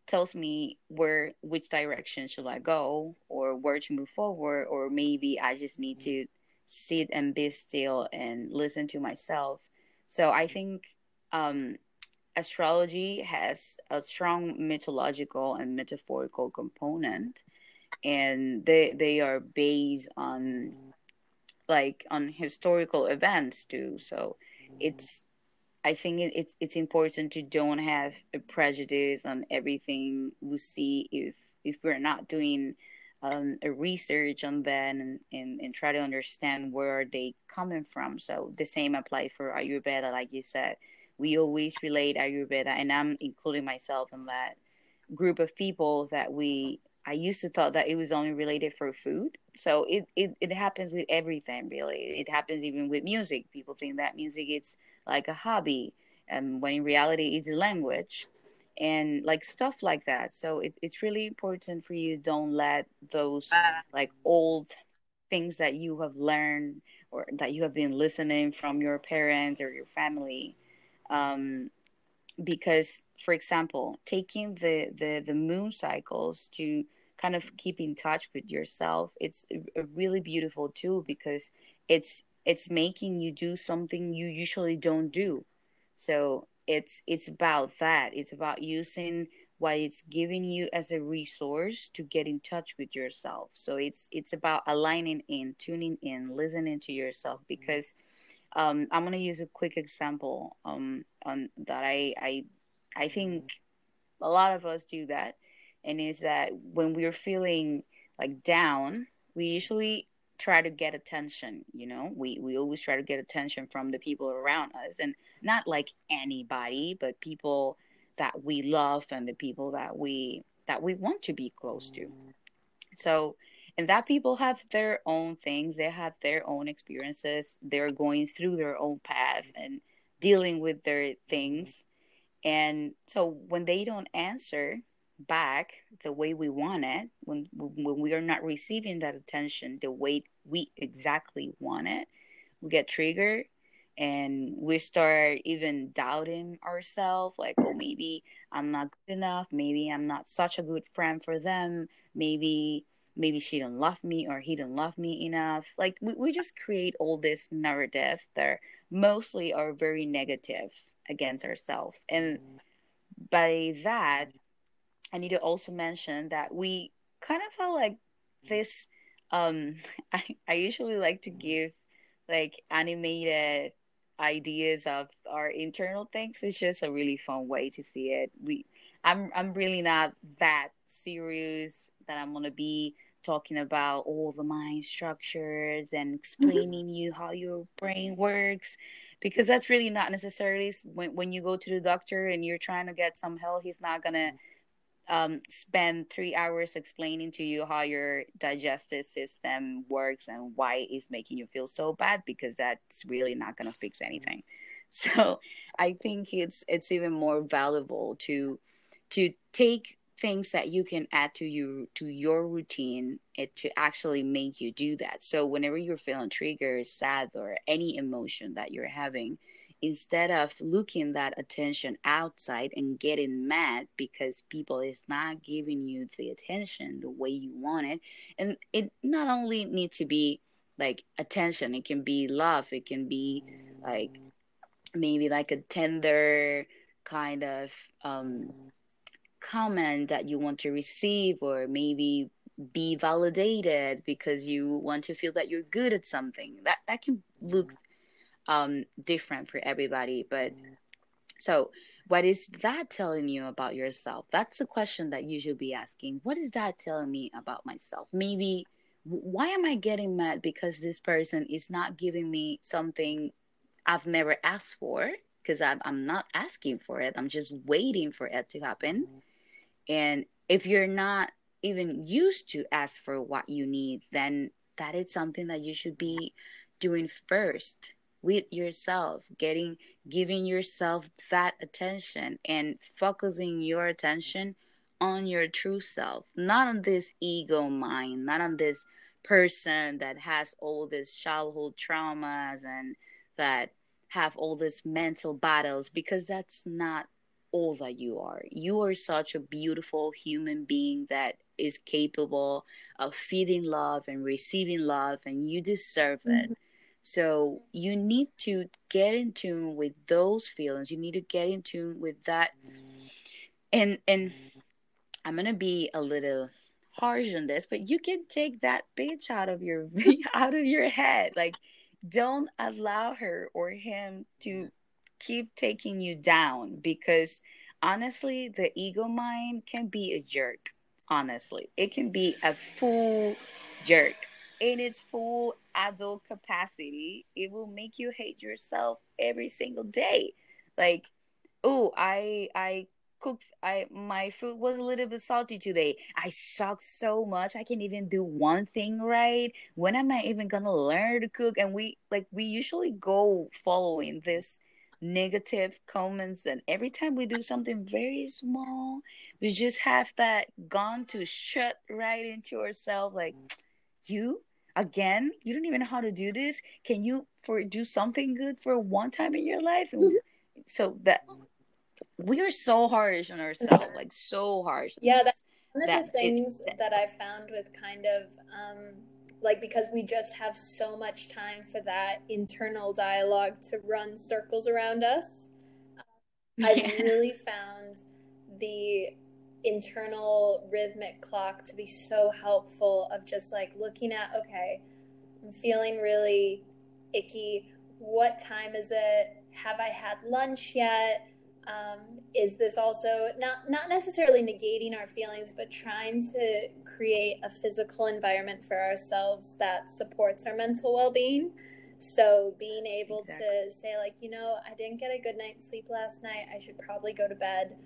tells me where which direction should I go or where to move forward or maybe I just need to sit and be still and listen to myself. So I think um, astrology has a strong mythological and metaphorical component and they they are based on like on historical events too. So it's I think it, it's it's important to don't have a prejudice on everything we see if if we're not doing um, a research on that and, and, and try to understand where they coming from. So the same apply for Ayurveda, like you said. We always relate Ayurveda, and I'm including myself in that group of people that we. I used to thought that it was only related for food. So it, it, it happens with everything really. It happens even with music. People think that music it's like a hobby, and when in reality it's a language, and like stuff like that. So it, it's really important for you don't let those like old things that you have learned or that you have been listening from your parents or your family um, because for example taking the, the the moon cycles to kind of keep in touch with yourself it's a really beautiful tool because it's it's making you do something you usually don't do. So it's it's about that. It's about using what it's giving you as a resource to get in touch with yourself. So it's it's about aligning in tuning in listening to yourself because um, i'm going to use a quick example um, on that i i i think a lot of us do that and is that when we're feeling like down we usually try to get attention you know? We we always try to get attention from the people around us and not like anybody but people that we love and the people that we that we want to be close to. Mm. So and that people have their own things they have their own experiences they're going through their own path and dealing with their things. And so when they don't answer back the way we want it when when we are not receiving that attention the way we exactly want it we get triggered and we start even doubting ourselves like oh maybe i'm not good enough maybe i'm not such a good friend for them maybe maybe she don't love me or he don't love me enough. Like we, we just create all this narrative that mostly are very negative against ourselves. And mm-hmm. by that i need to also mention that we kind of felt like this um I, I usually like to give like animated ideas of our internal things. It's just a really fun way to see it. We i'm i'm really not that serious that i'm gonna be talking about all the mind structures and explaining you how your brain works because that's really not necessarily when, when you go to the doctor and you're trying to get some help he's not gonna um, spend three hours explaining to you how your digestive system works and why it's making you feel so bad because that's really not going to fix anything. So I think it's it's even more valuable to to take things that you can add to you to your routine it to actually make you do that. So whenever you're feeling triggered, sad, or any emotion that you're having, instead of looking that attention outside and getting mad because people is not giving you the attention the way you want it. And it not only need to be like attention it can be love it can be like maybe like a tender kind of um comment that you want to receive or maybe be validated because you want to feel that you're good at something. That that can look um, different for everybody. But so, what is that telling you about yourself? That's the question that you should be asking. What is that telling me about myself? Maybe why am I getting mad because this person is not giving me something I've never asked for? Because I'm, I'm not asking for it, I'm just waiting for it to happen. And if you're not even used to ask for what you need, then that is something that you should be doing first with yourself getting giving yourself that attention and focusing your attention on your true self. Not on this ego mind not on this person that has all these childhood traumas and that have all these mental battles because that's not all that you are. You are such a beautiful human being that is capable of feeding love and receiving love and you deserve it. Mm-hmm so you need to get in tune with those feelings. You need to get in tune with that. And and I'm gonna be a little harsh on this, but you can take that bitch out of your out of your head. Like don't allow her or him to keep taking you down because honestly the ego mind can be a jerk honestly it can be a full jerk in its full adult capacity, it will make you hate yourself every single day. Like, oh, I I cooked I my food was a little bit salty today. I suck so much. I can't even do one thing right. When am I even gonna learn to cook? And we like we usually go following this negative comments and every time we do something very small, we just have that gone to shut right into ourselves like you again you don't even know how to do this can you for do something good for one time in your life mm-hmm. so that we are so harsh on ourselves like so harsh yeah that's one of that the things it, that i found with kind of um like because we just have so much time for that internal dialogue to run circles around us yeah. i've really found the internal rhythmic clock to be so helpful of just like looking at okay i'm feeling really icky. What time is it? Have i had lunch yet? Um, is this also not not necessarily negating our feelings but trying to create a physical environment for ourselves that supports our mental well-being? So being able exactly. to say like you know i didn't get a good night's sleep last night. I should probably go to bed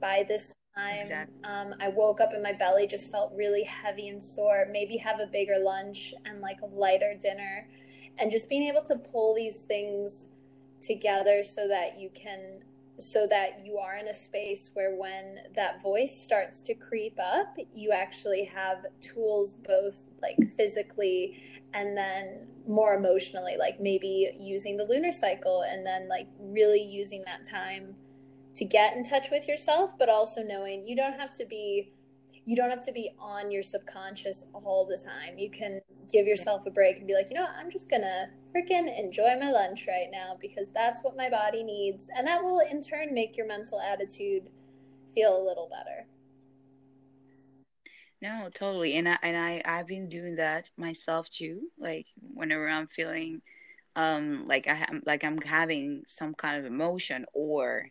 by this time. Um, I woke up and my belly just felt really heavy and sore. Maybe have a bigger lunch and like a lighter dinner. And just being able to pull these things together so that you can so that you are in a space where when that voice starts to creep up, you actually have tools both like physically and then more emotionally, like maybe using the lunar cycle and then like really using that time to get in touch with yourself, but also knowing you don't have to be you don't have to be on your subconscious all the time. You can give yourself a break and be like, you know, what? I'm just gonna freaking enjoy my lunch right now because that's what my body needs. And that will in turn make your mental attitude feel a little better. No, totally. And I and I I've been doing that myself too. Like whenever I'm feeling um like I am like I'm having some kind of emotion or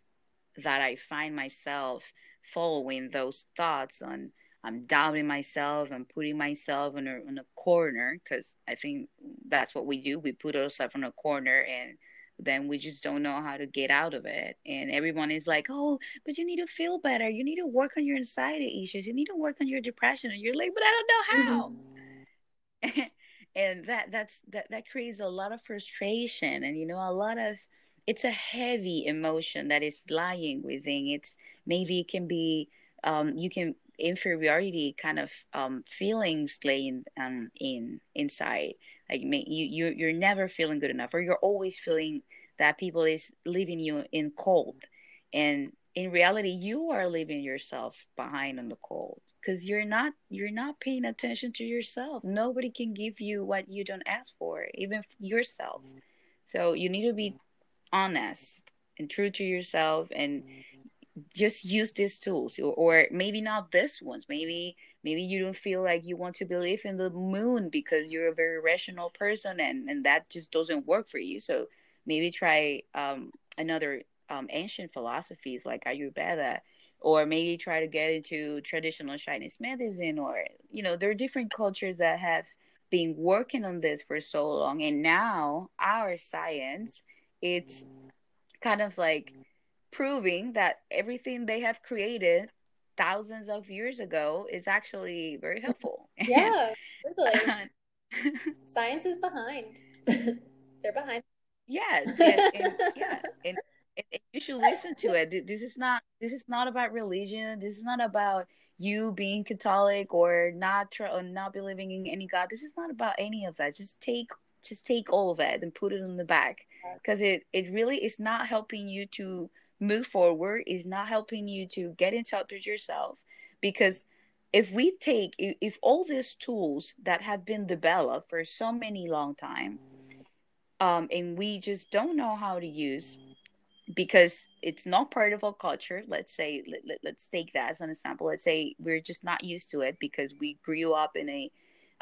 that I find myself following those thoughts on I'm doubting myself. I'm putting myself in a, in a corner because I think that's what we do. We put ourselves in a corner and then we just don't know how to get out of it. And everyone is like, oh, but you need to feel better. You need to work on your anxiety issues. You need to work on your depression. And you're like, but I don't know how. Mm-hmm. and that that's that that creates a lot of frustration and you know a lot of it's a heavy emotion that is lying within. It's maybe it can be um, you can inferiority kind of um, feelings laying um, in inside. Like you you you're never feeling good enough or you're always feeling that people is leaving you in cold. And in reality you are leaving yourself behind in the cold because you're not you're not paying attention to yourself. Nobody can give you what you don't ask for even yourself. So you need to be honest and true to yourself and just use these tools or, or maybe not this ones. Maybe maybe you don't feel like you want to believe in the moon because you're a very rational person and and that just doesn't work for you. So maybe try um, another um, ancient philosophies like ayurveda or maybe try to get into traditional chinese medicine or you know there are different cultures that have been working on this for so long. And now our science it's kind of like proving that everything they have created thousands of years ago is actually very helpful. Yeah, really. Uh-huh. Science is behind. They're behind. Yes, yes, and, yeah, and, and, you should listen to it. This is not. This is not about religion. This is not about you being Catholic or not tr- or not believing in any God. This is not about any of that. Just take, just take all of it and put it in the back because it it really is not helping you to move forward. Is not helping you to get in touch with yourself. Because if we take if, all these tools that have been developed for so many long time um, and we just don't know how to use because it's not part of our culture let's say let, let, let's take that as an example. Let's say we're just not used to it because we grew up in a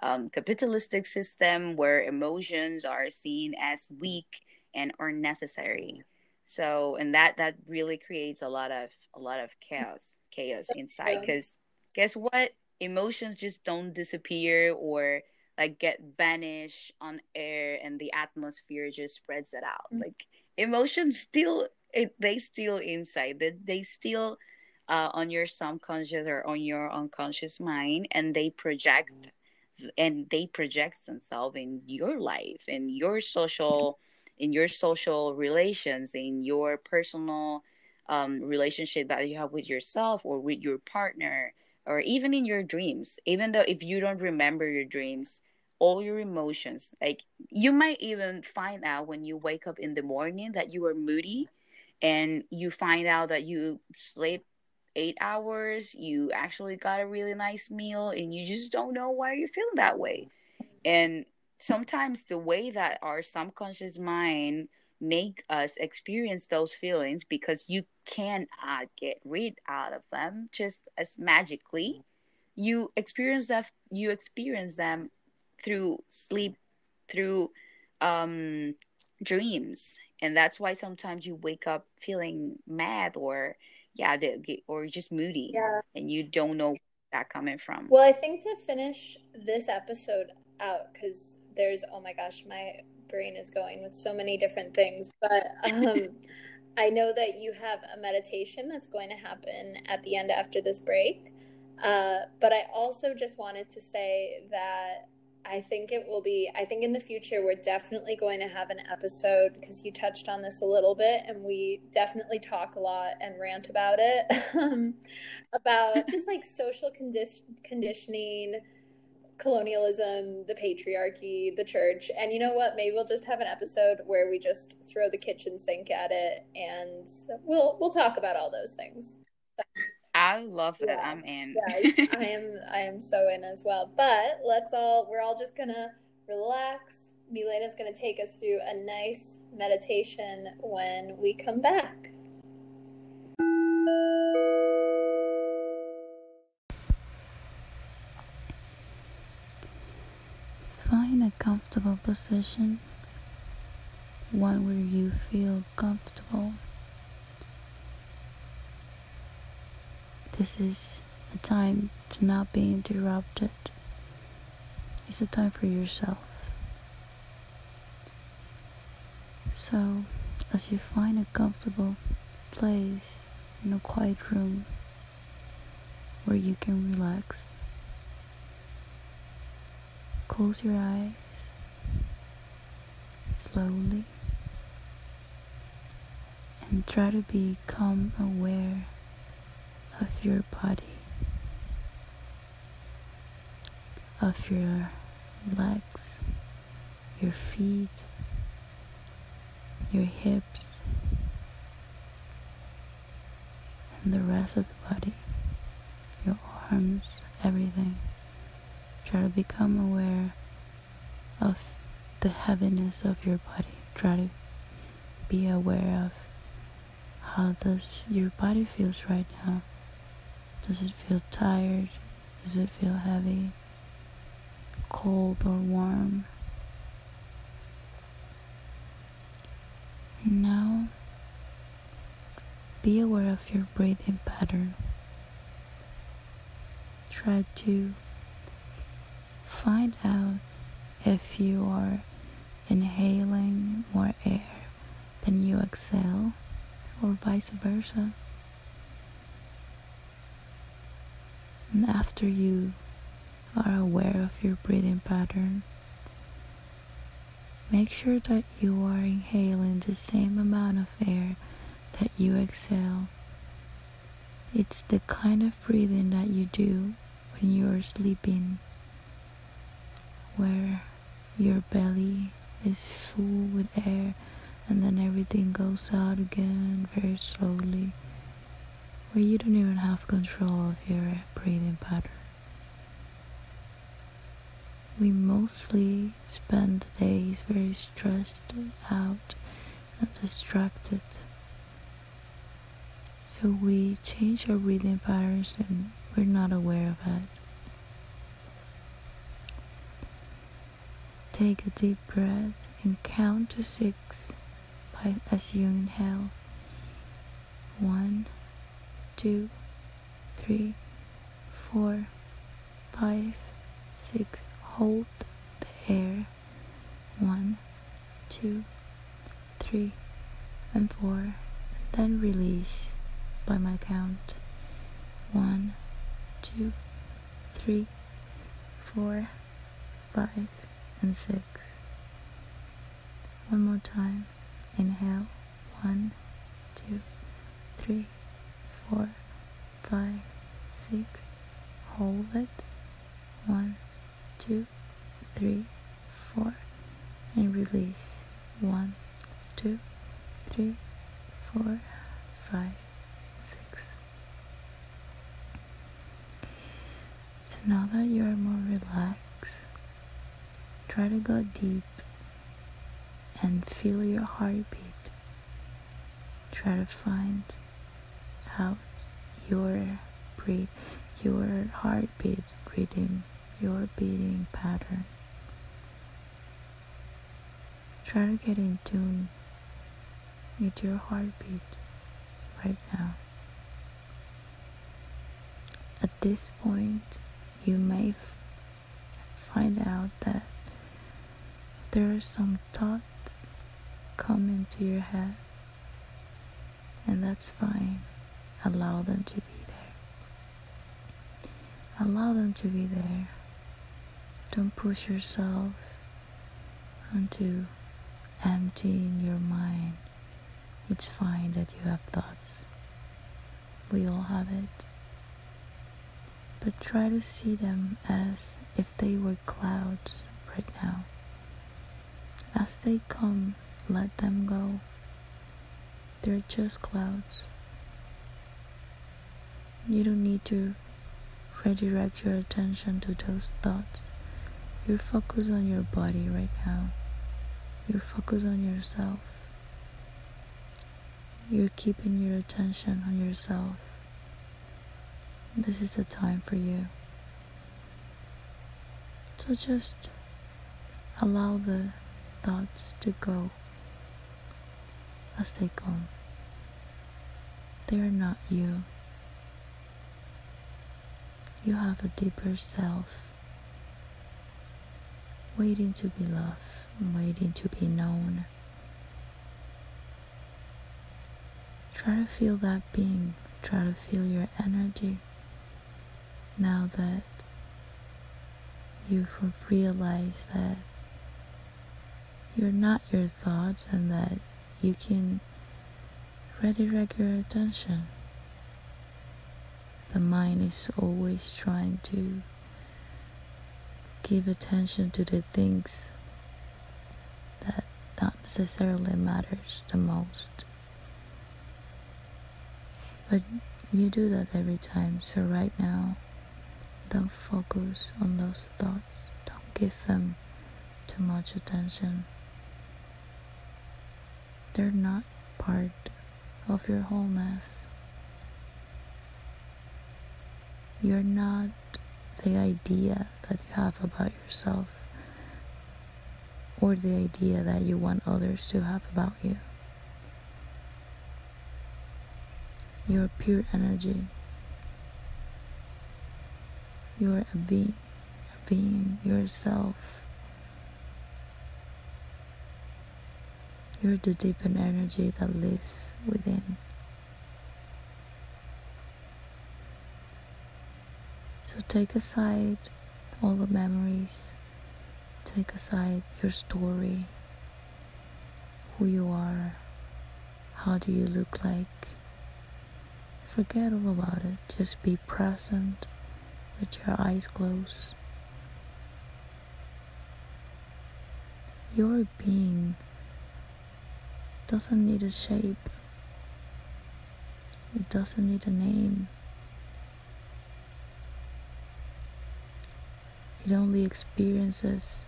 um, capitalistic system where emotions are seen as weak and are necessary. So and that that really creates a lot of a lot of chaos chaos inside because guess what? Emotions just don't disappear or like get vanished on air and the atmosphere just spreads it out. Mm-hmm. like emotions still it, they still inside they, they still uh, on your subconscious or on your unconscious mind and they project and they project themselves in your life in your social in your social relations, in your personal um, relationship that you have with yourself or with your partner, or even in your dreams. Even though if you don't remember your dreams, all your emotions, like you might even find out when you wake up in the morning that you are moody and you find out that you sleep eight hours, you actually got a really nice meal, and you just don't know why you're feeling that way. And sometimes the way that our subconscious mind make us experience those feelings because you cannot get rid out of them just as magically. You experience that you experience them through sleep through um dreams. And that's why sometimes you wake up feeling mad or yeah or just moody yeah. and you don't know that coming from. Well i think to finish this episode out because there's oh my gosh, my brain is going with so many different things. But um, I know that you have a meditation that's going to happen at the end after this break. Uh, but I also just wanted to say that I think it will be, I think in the future, we're definitely going to have an episode because you touched on this a little bit and we definitely talk a lot and rant about it um, about just like social condi- conditioning, colonialism, the patriarchy, the church. And you know what? Maybe we'll just have an episode where we just throw the kitchen sink at it and we'll, we'll talk about all those things. I love that. Yeah. I'm in. yes, I am. I am so in as well. But let's all. We're all just gonna relax. Milena's gonna take us through a nice meditation when we come back. Find a comfortable position, one where you feel comfortable. This is a time to not be interrupted. It's a time for yourself. So, as you find a comfortable place in a quiet room where you can relax, close your eyes slowly and try to become aware of your body, of your legs, your feet, your hips, and the rest of the body, your arms, everything. Try to become aware of the heaviness of your body. Try to be aware of how does your body feels right now. Does it feel tired? Does it feel heavy? Cold or warm? Now, be aware of your breathing pattern. Try to find out if you are inhaling more air than you exhale, or vice versa. And after you are aware of your breathing pattern, make sure that you are inhaling the same amount of air that you exhale. It's the kind of breathing that you do when you are sleeping, where your belly is full with air and then everything goes out again very slowly where you don't even have control of your breathing pattern. We mostly spend days very stressed out and distracted. So we change our breathing patterns and we're not aware of it. Take a deep breath and count to six by, as you inhale. One two, three, four, five, six. Hold the air. One, two, three, and four. And then release by my count. One, two, three, four, five, and six. One more time. Inhale. One, two, three four, five, six. Hold it. One, two, three, four. And release. One, two, three, four, five, six. So now that you are more relaxed, try to go deep and feel your heartbeat. Try to find out your breathe, your heartbeat rhythm, your beating pattern. Try to get in tune with your heartbeat right now. At this point, you may find out that there are some thoughts come into your head, and that's fine. Allow them to be there. Allow them to be there. Don't push yourself onto emptying your mind. It's fine that you have thoughts. We all have it. But try to see them as if they were clouds right now. As they come, let them go. They're just clouds. You don't need to redirect your attention to those thoughts. You're focused on your body right now. You're focused on yourself. You're keeping your attention on yourself. This is the time for you. So just allow the thoughts to go as they come. They are not you. You have a deeper self waiting to be loved, waiting to be known. Try to feel that being, try to feel your energy now that you've realized that you're not your thoughts and that you can redirect your attention. The mind is always trying to give attention to the things that not necessarily matters the most. But you do that every time, so right now, don't focus on those thoughts. Don't give them too much attention. They're not part of your wholeness. You're not the idea that you have about yourself or the idea that you want others to have about you. You're pure energy. You're a being, a being yourself. You're the deepened energy that lives within. So take aside all the memories, take aside your story, who you are, how do you look like. Forget all about it, just be present with your eyes closed. Your being doesn't need a shape. It doesn't need a name. It only experiences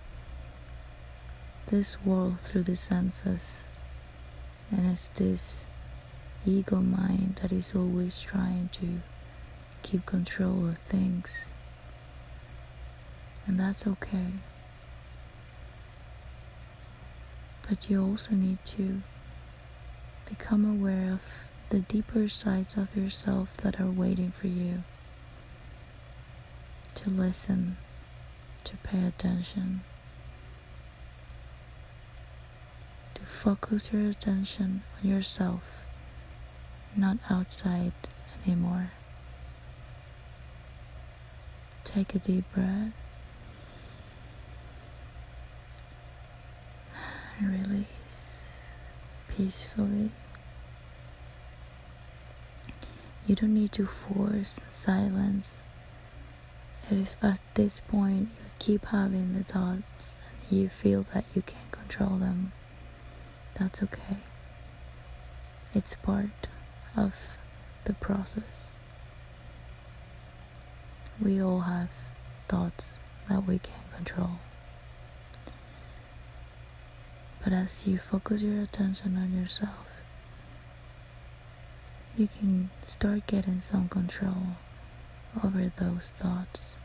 this world through the senses, and it's this ego mind that is always trying to keep control of things, and that's okay. But you also need to become aware of the deeper sides of yourself that are waiting for you to listen to pay attention, to focus your attention on yourself, not outside anymore. Take a deep breath release peacefully. You don't need to force silence if at this point you keep having the thoughts and you feel that you can't control them, that's okay. It's part of the process. We all have thoughts that we can't control. But as you focus your attention on yourself, you can start getting some control over those thoughts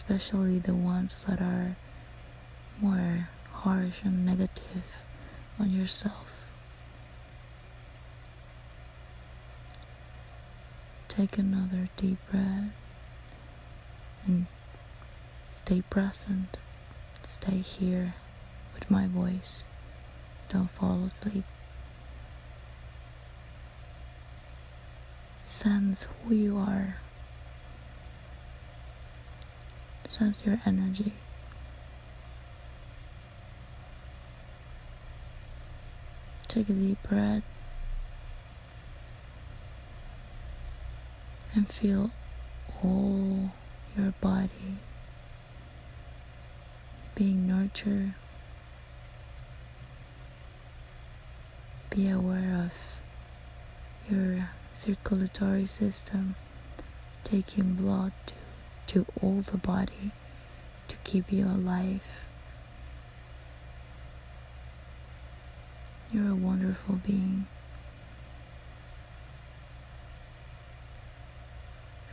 especially the ones that are more harsh and negative on yourself. Take another deep breath and stay present. Stay here my voice. Don't fall asleep. Sense who you are Sense your energy. Take a deep breath and feel all your body being nurtured. Be aware of your circulatory system taking blood to, to all the body to keep you alive. You're a wonderful being.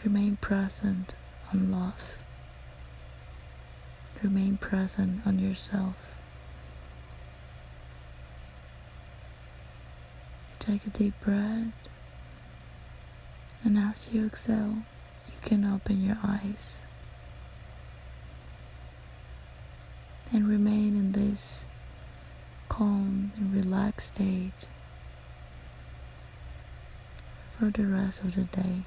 Remain present on love. Remain present on yourself. Take a deep breath, and as you exhale, you can open your eyes and remain in this calm and relaxed state for the rest of the day.